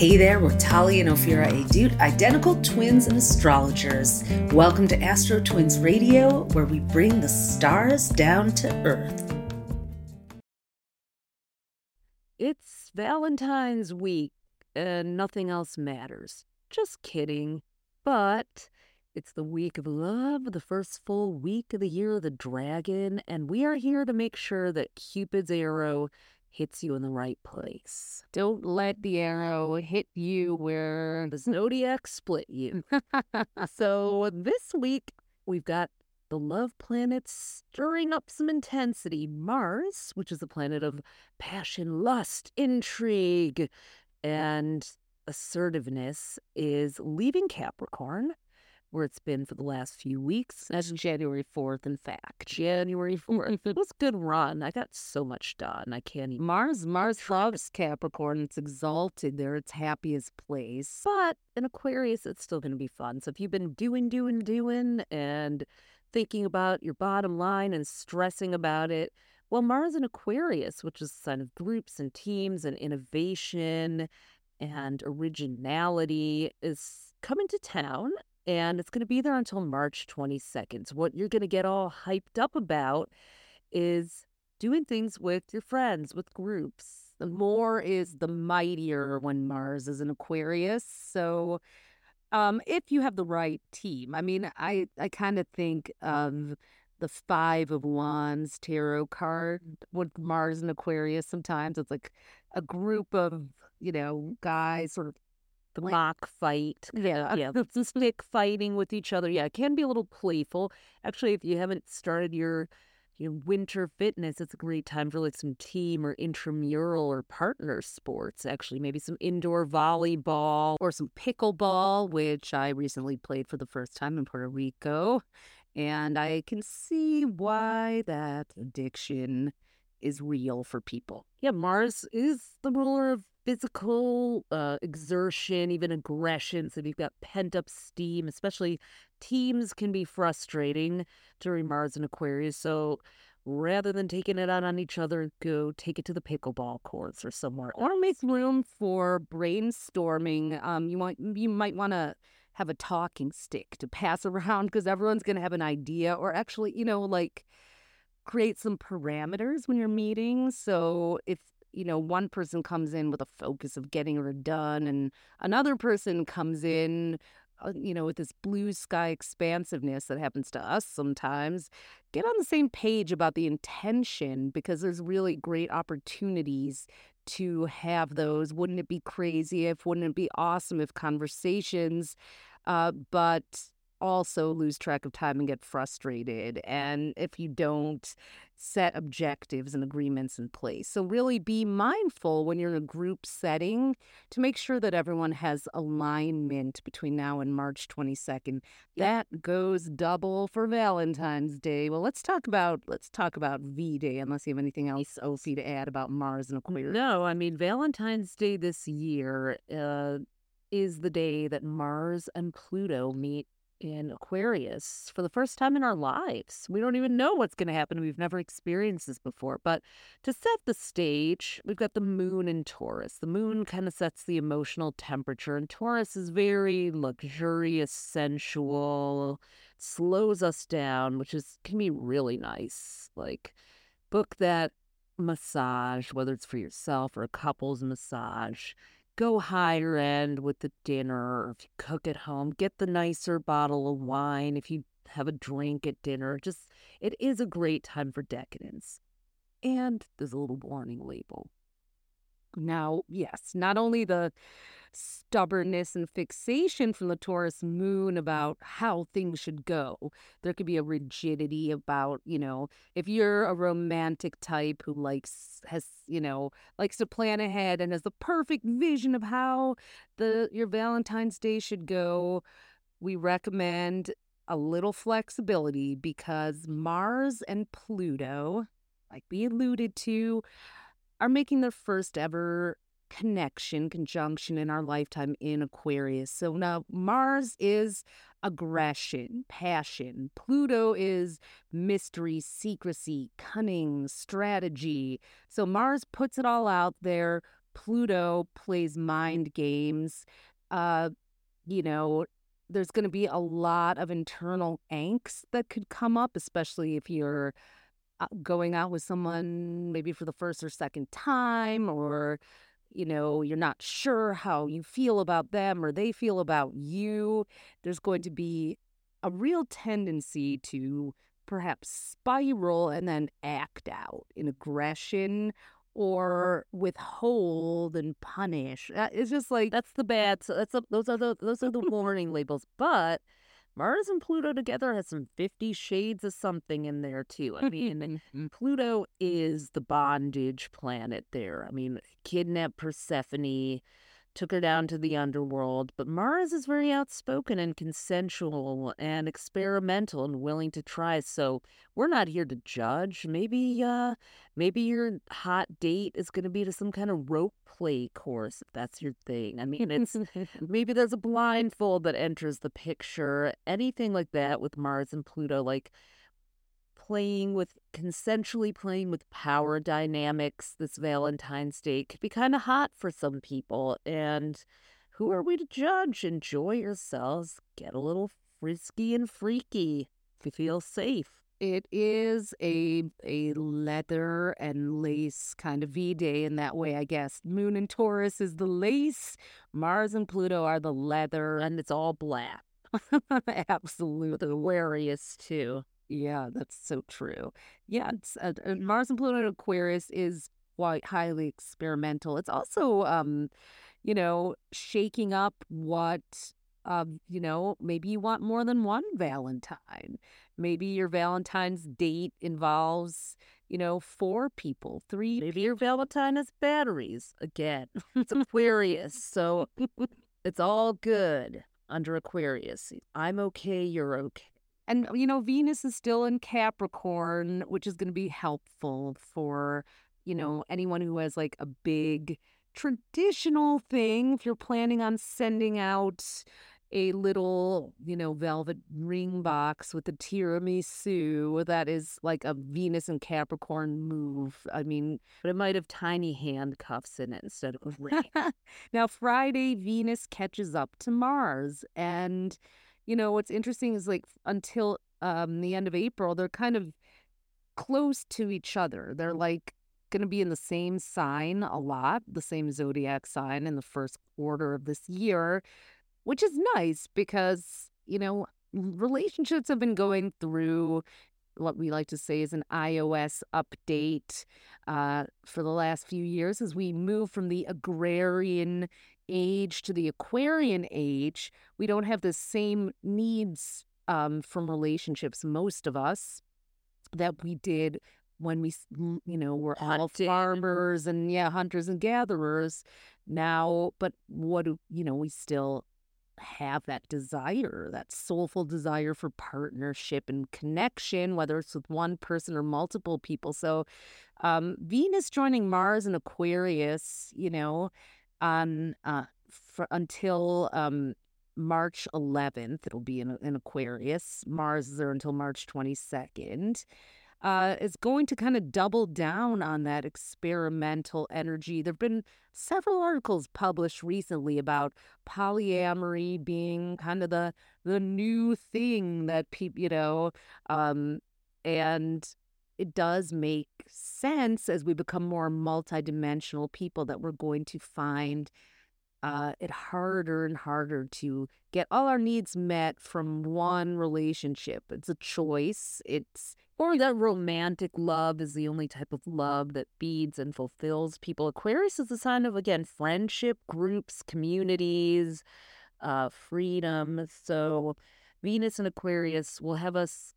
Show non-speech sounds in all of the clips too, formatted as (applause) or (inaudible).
Hey there, we're Talia and Ophira Edut, identical twins and astrologers. Welcome to Astro Twins Radio, where we bring the stars down to Earth. It's Valentine's week and nothing else matters. Just kidding. But it's the week of love, the first full week of the year of the dragon, and we are here to make sure that Cupid's arrow hits you in the right place. Don't let the arrow hit you where the zodiac split you. (laughs) so this week, we've got the love planets stirring up some intensity. Mars, which is the planet of passion, lust, intrigue, and assertiveness, is leaving Capricorn where it's been for the last few weeks. That's January 4th, in fact. January 4th. it (laughs) was a good run. I got so much done. I can't even. Mars, Mars (laughs) loves Capricorn. It's exalted there, its happiest place. But in Aquarius, it's still going to be fun. So if you've been doing, doing, doing, and thinking about your bottom line and stressing about it, well, Mars in Aquarius, which is a sign of groups and teams and innovation and originality, is coming to town and it's going to be there until March 22nd. What you're going to get all hyped up about is doing things with your friends, with groups. The more is the mightier when Mars is in Aquarius. So um, if you have the right team, I mean, I, I kind of think of the Five of Wands tarot card with Mars and Aquarius. Sometimes it's like a group of, you know, guys of the mock fight. Yeah, yeah. Stick fighting with each other. Yeah, it can be a little playful. Actually, if you haven't started your your winter fitness, it's a great time for like some team or intramural or partner sports. Actually, maybe some indoor volleyball or some pickleball, which I recently played for the first time in Puerto Rico. And I can see why that addiction is real for people. Yeah, Mars is the ruler of physical uh, exertion, even aggression. So you've got pent up steam, especially teams can be frustrating during Mars and Aquarius. So rather than taking it out on each other, go take it to the pickleball courts or somewhere, or make room for brainstorming. Um, you want you might want to have a talking stick to pass (laughs) around because everyone's going to have an idea, or actually, you know, like create some parameters when you're meeting. So if you know, one person comes in with a focus of getting it done, and another person comes in, uh, you know, with this blue sky expansiveness that happens to us sometimes. Get on the same page about the intention because there's really great opportunities to have those. Wouldn't it be crazy if, wouldn't it be awesome if conversations, uh, but also lose track of time and get frustrated. And if you don't set objectives and agreements in place. So, really be mindful when you're in a group setting to make sure that everyone has alignment between now and March 22nd. That goes double for Valentine's Day. Well, let's talk about let's talk about V Day, unless you have anything else, Ophi, to add about Mars and Aquarius. No, I mean Valentine's Day this year uh, is the day that Mars and Pluto meet in Aquarius for the first time in our lives. We don't even know what's going to happen. We've never experienced this before. But to set the stage, we've got the moon in Taurus. The moon kind of sets the emotional temperature, and Taurus is very luxurious, sensual, slows us down, which is can be really nice. Like book that massage, whether it's for yourself or a couple's massage go higher end with the dinner, or if you cook at home, get the nicer bottle of wine. If you have a drink at dinner, just it is a great time for decadence. And there's a little warning label. Now, yes, not only the stubbornness and fixation from the Taurus moon about how things should go. There could be a rigidity about, you know, if you're a romantic type who likes has, you know, likes to plan ahead and has the perfect vision of how the your Valentine's Day should go, we recommend a little flexibility because Mars and Pluto, like we alluded to, are making their first ever connection, conjunction in our lifetime in Aquarius. So now Mars is aggression, passion. Pluto is mystery, secrecy, cunning, strategy. So Mars puts it all out there. Pluto plays mind games. Uh, you know, there's going to be a lot of internal angst that could come up, especially if you're uh, going out with someone maybe for the first or second time, or, you know, you're not sure how you feel about them or they feel about you. There's going to be a real tendency to perhaps spiral and then act out in aggression or withhold and punish. Uh, it's just like that's the bad. So that's a, those are the those are the warning labels. But Mars and Pluto together has some Fifty Shades of something in there too. I mean, (laughs) mm-hmm. Pluto is the bondage planet. There, I mean, kidnap Persephone took her down to the underworld. But Mars is very outspoken and consensual and experimental and willing to try. So we're not here to judge. Maybe, uh, maybe your hot date is going to be to some kind of rope play course if that's your thing. I mean, it's (laughs) maybe there's a blindfold that enters the picture. Anything like that with Mars and Pluto, like playing with consensually playing with power dynamics this Valentine's Day could be kind of hot for some people. And who are we to judge? Enjoy yourselves, get a little frisky and freaky if you feel safe. It is a a leather and lace kind of V day in that way, I guess. Moon and Taurus is the lace, Mars and Pluto are the leather, and it's all black. (laughs) Absolutely Aquarius too. Yeah, that's so true. Yeah, it's uh, uh, Mars and Pluto in Aquarius is quite highly experimental. It's also, um, you know, shaking up what, um, you know, maybe you want more than one Valentine. Maybe your Valentine's date involves, you know, four people, three. Maybe your Valentine has batteries. Again, (laughs) it's Aquarius, so it's all good under Aquarius. I'm okay, you're okay. And, you know, Venus is still in Capricorn, which is going to be helpful for, you mm. know, anyone who has like a big traditional thing. If you're planning on sending out a little, you know, velvet ring box with a tiramisu, that is like a Venus and Capricorn move. I mean, but it might have tiny handcuffs in it instead of ring. (laughs) now, Friday, Venus catches up to Mars and you know, what's interesting is like until um, the end of April, they're kind of close to each other. They're like going to be in the same sign a lot, the same zodiac sign in the first quarter of this year, which is nice because, you know, relationships have been going through what we like to say is an iOS update uh, for the last few years as we move from the agrarian age to the Aquarian age, we don't have the same needs um, from relationships, most of us, that we did when we, you know, were all farmers and, yeah, hunters and gatherers now. But what do, you know, we still have that desire, that soulful desire for partnership and connection, whether it's with one person or multiple people. So, um, Venus joining Mars and Aquarius, you know, on uh, for, until um, March 11th. It'll be in, in Aquarius. Mars is there until March 22nd. Uh, is going to kind of double down on that experimental energy. There have been several articles published recently about polyamory being kind of the the new thing that people, you know, um, and it does make sense as we become more multidimensional people that we're going to find uh, it harder and harder to get all our needs met from one relationship. It's a choice. It's or that romantic love is the only type of love that feeds and fulfills people. Aquarius is a sign of again friendship, groups, communities, uh, freedom. So Venus and Aquarius will have us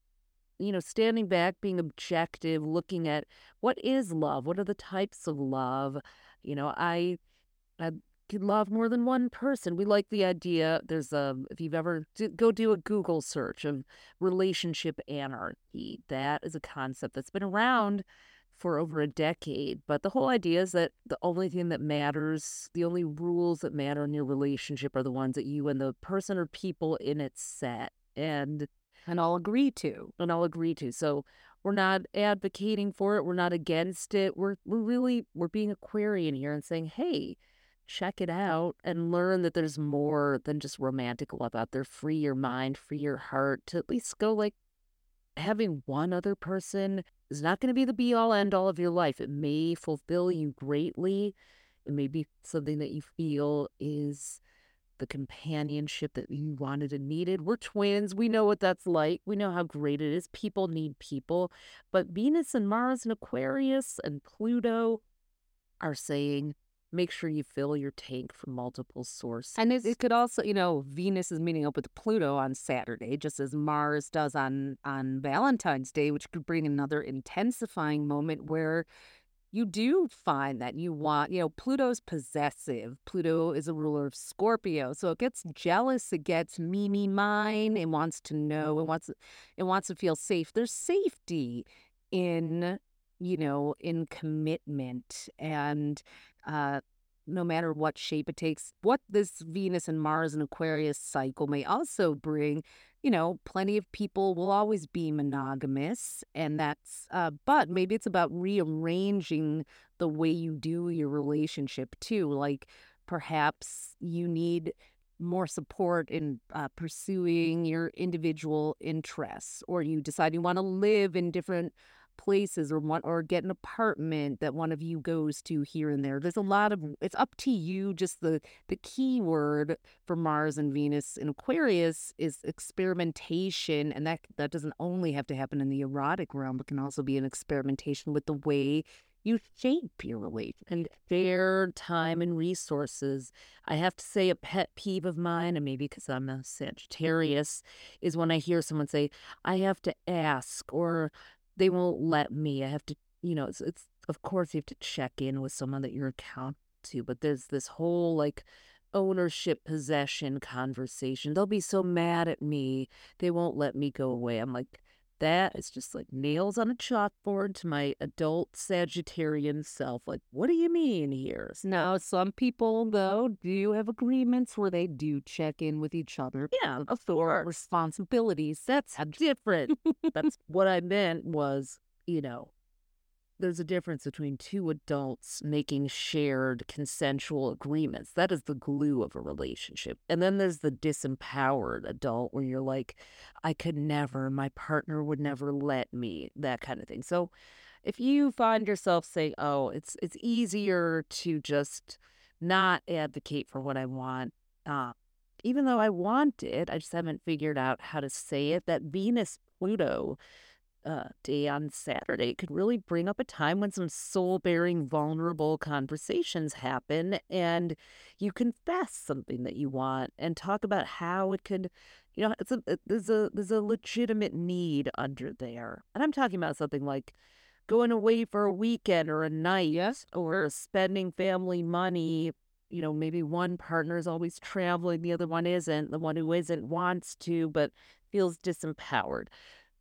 you know, standing back, being objective, looking at what is love? What are the types of love? You know, I, I can love more than one person. We like the idea. There's a, if you've ever, go do a Google search of relationship anarchy. That is a concept that's been around for over a decade. But the whole idea is that the only thing that matters, the only rules that matter in your relationship are the ones that you and the person or people in it set. And and I'll agree to. And I'll agree to. So We're not advocating for it. We're not against it. We're we're really we're being Aquarian here and saying, hey, check it out and learn that there's more than just romantic love out there. Free your mind, free your heart to at least go like having one other person is not going to be the be all end all of your life. It may fulfill you greatly. It may be something that you feel is the companionship that you wanted and needed. We're twins. We know what that's like. We know how great it is. People need people. But Venus and Mars and Aquarius and Pluto are saying, make sure you fill your tank from multiple sources. And it, it could also, you know, Venus is meeting up with Pluto on Saturday, just as Mars does on on Valentine's Day, which could bring another intensifying moment where you do find that you want, you know, Pluto's possessive. Pluto is a ruler of Scorpio, so it gets jealous. It gets me, me, mine. It wants to know. It wants, it wants to feel safe. There's safety in, you know, in commitment and uh, no matter what shape it takes. What this Venus and Mars and Aquarius cycle may also bring, you know, plenty of people will always be monogamous, and that's, uh, but maybe it's about rearranging the way you do your relationship too. Like perhaps you need more support in uh, pursuing your individual interests, or you decide you want to live in different places or one or get an apartment that one of you goes to here and there. There's a lot of it's up to you. Just the the key word for Mars and Venus in Aquarius is experimentation, and that that doesn't only have to happen in the erotic realm, but can also be an experimentation with the way you shape your relation and share time and resources. I have to say, a pet peeve of mine, and maybe because I'm a mm-hmm. Sagittarius, is when I hear someone say, I have to ask, or they won't let me. I have to, you know, it's, it's of course you have to check in with someone that you're accountable to, but there's this whole like ownership possession conversation. They'll be so mad at me. They won't let me go away. I'm like, that is just like nails on a chalkboard to my adult Sagittarian self. Like, what do you mean here? Now, some people, though, do have agreements where they do check in with each other. Yeah, authority, responsibilities. That's different. (laughs) That's what I meant was, you know, there's a difference between two adults making shared consensual agreements. That is the glue of a relationship. And then there's the disempowered adult where you're like, I could never, my partner would never let me, that kind of thing. So if you find yourself saying, oh, it's it's easier to just not advocate for what I want, uh, even though I want it, I just haven't figured out how to say it, that Venus Pluto uh, day on Saturday could really bring up a time when some soul bearing, vulnerable conversations happen and you confess something that you want and talk about how it could, you know, it's a, there's a, there's a legitimate need under there. And I'm talking about something like going away for a weekend or a night yes. or spending family money. You know, maybe one partner is always traveling, the other one isn't. The one who isn't wants to, but feels disempowered.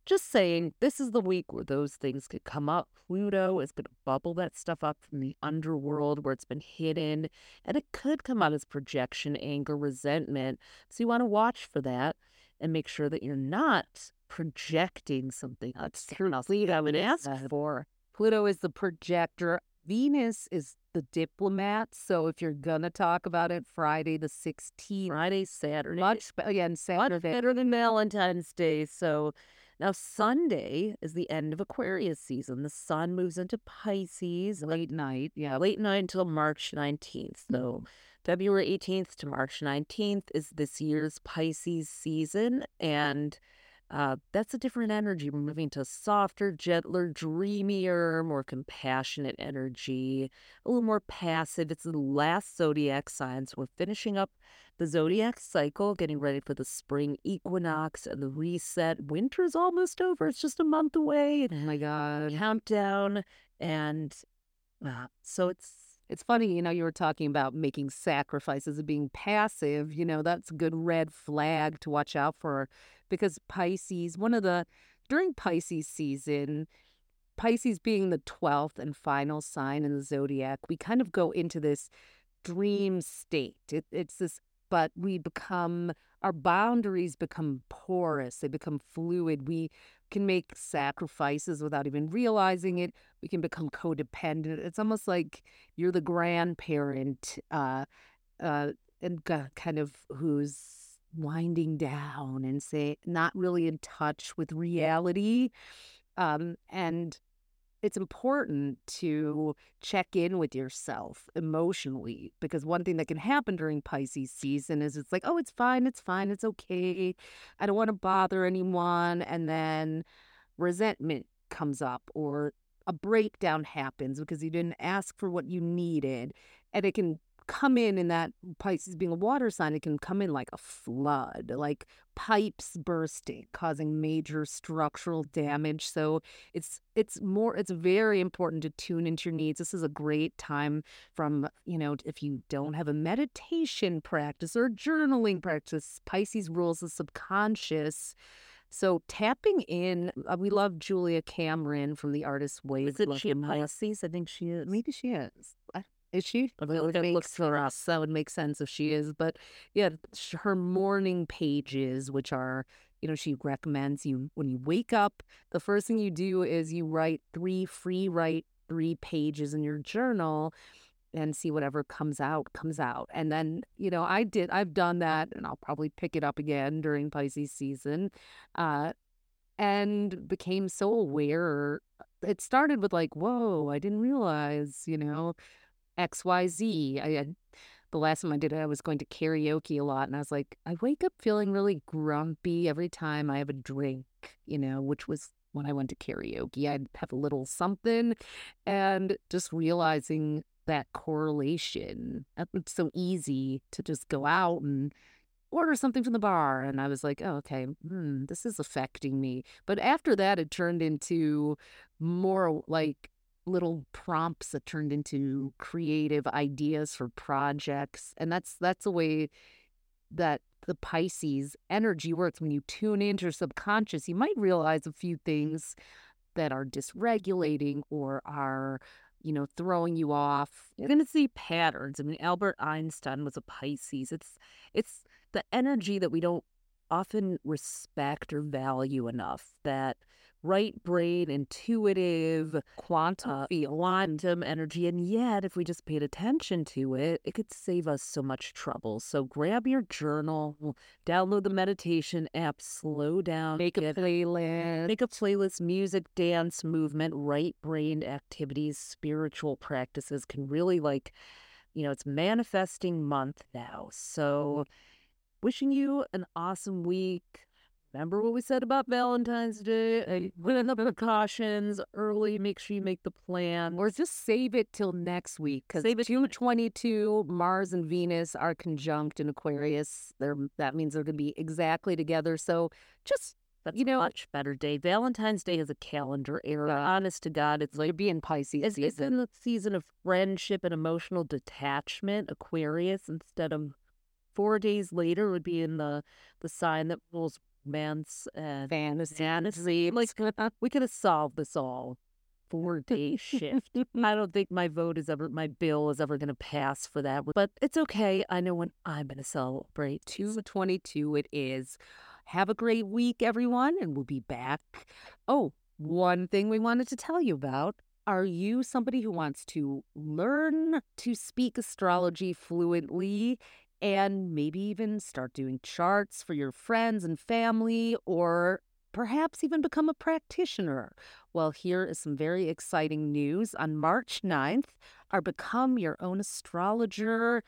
Just saying, this is the week where those things could come up. Pluto is going to bubble that stuff up from the underworld where it's been hidden, and it could come out as projection, anger, resentment. So you want to watch for that and make sure that you're not projecting something. That's certainly I would ask for. Pluto is the projector. Venus is the diplomat. So if you're gonna talk about it, Friday the 16th, Friday, Saturday, much again Saturday, much better than Valentine's Day. So now, Sunday is the end of Aquarius season. The sun moves into Pisces late night. Yeah, late night until March 19th. So, mm-hmm. February 18th to March 19th is this year's Pisces season. And uh, that's a different energy. We're moving to softer, gentler, dreamier, more compassionate energy, a little more passive. It's the last zodiac sign. So we're finishing up the zodiac cycle, getting ready for the spring equinox and the reset. Winter's almost over. It's just a month away. Oh my God. Countdown. And uh, so it's it's funny, you know, you were talking about making sacrifices and being passive. You know, that's a good red flag to watch out for because Pisces, one of the, during Pisces season, Pisces being the 12th and final sign in the zodiac, we kind of go into this dream state. It, it's this but we become our boundaries become porous they become fluid we can make sacrifices without even realizing it we can become codependent it's almost like you're the grandparent uh uh and kind of who's winding down and say not really in touch with reality um and it's important to check in with yourself emotionally because one thing that can happen during Pisces season is it's like, oh, it's fine, it's fine, it's okay. I don't want to bother anyone. And then resentment comes up or a breakdown happens because you didn't ask for what you needed. And it can come in in that Pisces being a water sign, it can come in like a flood, like pipes bursting, causing major structural damage. So it's it's more it's very important to tune into your needs. This is a great time from, you know, if you don't have a meditation practice or journaling practice, Pisces rules the subconscious. So tapping in, uh, we love Julia Cameron from the Artist Way. Is it she a Pisces? I think she is. Maybe she is. I is she? It looks for us. That would make sense if she is. But yeah, her morning pages, which are, you know, she recommends you when you wake up, the first thing you do is you write three free write three pages in your journal and see whatever comes out comes out and then you know i did i've done that and i'll probably pick it up again during pisces season uh and became so aware it started with like whoa i didn't realize you know XYZ. I had, the last time I did it, I was going to karaoke a lot. And I was like, I wake up feeling really grumpy every time I have a drink, you know, which was when I went to karaoke. I'd have a little something and just realizing that correlation. It's so easy to just go out and order something from the bar. And I was like, oh, okay, hmm, this is affecting me. But after that, it turned into more like little prompts that turned into creative ideas for projects and that's that's the way that the pisces energy works when you tune into your subconscious you might realize a few things that are dysregulating or are you know throwing you off. You're going to see patterns. I mean albert einstein was a pisces. It's it's the energy that we don't often respect or value enough that right brain, intuitive, quantum, uh, quantum energy. And yet, if we just paid attention to it, it could save us so much trouble. So grab your journal, download the meditation app, slow down, make a playlist, make a playlist, music, dance, movement, right brain activities, spiritual practices can really like, you know, it's manifesting month now. So wishing you an awesome week remember what we said about Valentine's Day? Put in the precautions early. Make sure you make the plan. Or just save it till next week. Because save it 222, Mars and Venus are conjunct in Aquarius. They're, that means they're going to be exactly together. So just that's you know, much better day. Valentine's Day is a calendar era. Honest to God, it's like being Pisces. It's, it's in the season of friendship and emotional detachment, Aquarius, instead of four days later would be in the the sign that rules man's uh, fantasy. fantasy. Like (laughs) we could have solved this all. Four day shift. (laughs) I don't think my vote is ever, my bill is ever going to pass for that. But it's okay. I know when I'm going to celebrate. 222 it is. Have a great week, everyone, and we'll be back. Oh, one thing we wanted to tell you about. Are you somebody who wants to learn to speak astrology fluently and maybe even start doing charts for your friends and family, or perhaps even become a practitioner. Well, here is some very exciting news. On March 9th, our Become Your Own Astrologer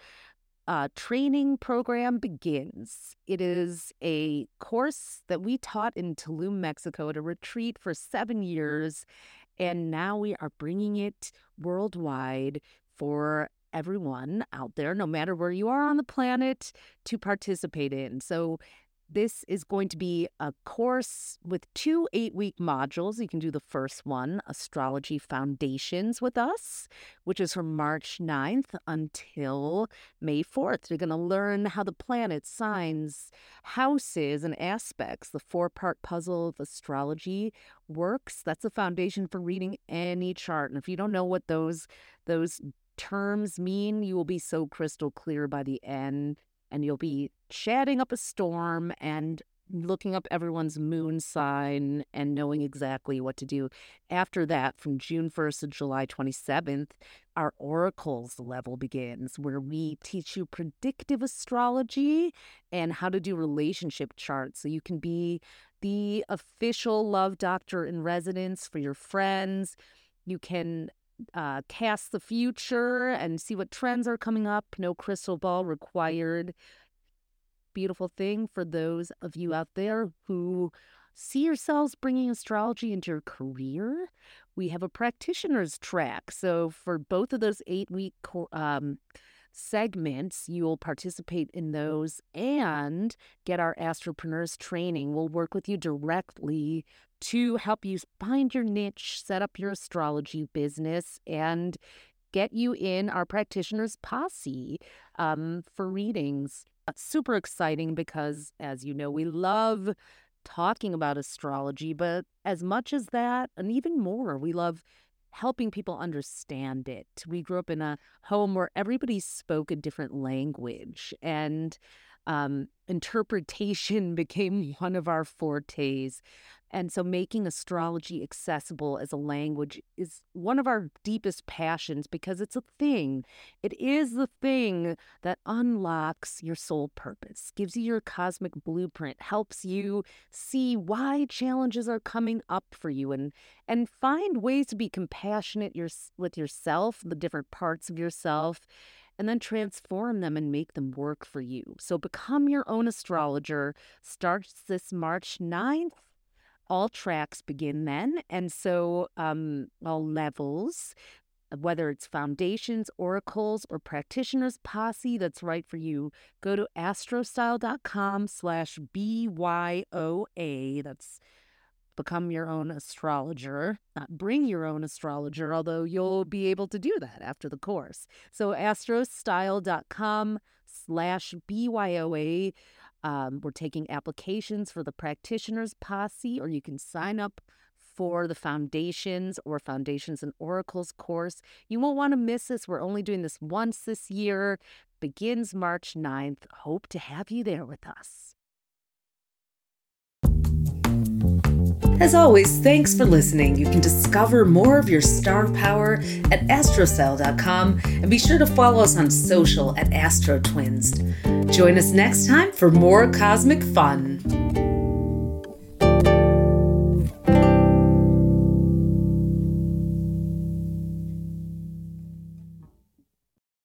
uh, training program begins. It is a course that we taught in Tulum, Mexico at a retreat for seven years. And now we are bringing it worldwide for everyone out there, no matter where you are on the planet, to participate in. So, this is going to be a course with two eight week modules. You can do the first one, Astrology Foundations, with us, which is from March 9th until May 4th. You're going to learn how the planets, signs, houses, and aspects, the four part puzzle of astrology works. That's a foundation for reading any chart. And if you don't know what those those terms mean, you will be so crystal clear by the end and you'll be chatting up a storm and looking up everyone's moon sign and knowing exactly what to do. After that, from June 1st to July 27th, our oracles level begins, where we teach you predictive astrology and how to do relationship charts so you can be the official love doctor in residence for your friends. You can uh, cast the future and see what trends are coming up. No crystal ball required beautiful thing for those of you out there who see yourselves bringing astrology into your career. We have a practitioner's track. So, for both of those eight week um, segments, you'll participate in those and get our Astropreneurs training. We'll work with you directly to help you find your niche, set up your astrology business, and get you in our practitioners posse um, for readings. Uh, super exciting because, as you know, we love talking about astrology, but as much as that, and even more, we love helping people understand it. We grew up in a home where everybody spoke a different language, and um, interpretation (laughs) became one of our fortes. And so making astrology accessible as a language is one of our deepest passions because it's a thing. It is the thing that unlocks your soul purpose, gives you your cosmic blueprint, helps you see why challenges are coming up for you and and find ways to be compassionate your, with yourself, the different parts of yourself and then transform them and make them work for you. So become your own astrologer starts this March 9th all tracks begin then. And so um, all levels, whether it's foundations, oracles, or practitioners posse that's right for you, go to astrostyle.com slash BYOA. That's become your own astrologer, not bring your own astrologer, although you'll be able to do that after the course. So astrostyle.com slash BYOA. Um, we're taking applications for the practitioners posse, or you can sign up for the foundations or foundations and oracles course. You won't want to miss this. We're only doing this once this year. Begins March 9th. Hope to have you there with us. As always, thanks for listening. You can discover more of your star power at astrostyle.com and be sure to follow us on social at Astro Twins. Join us next time for more cosmic fun.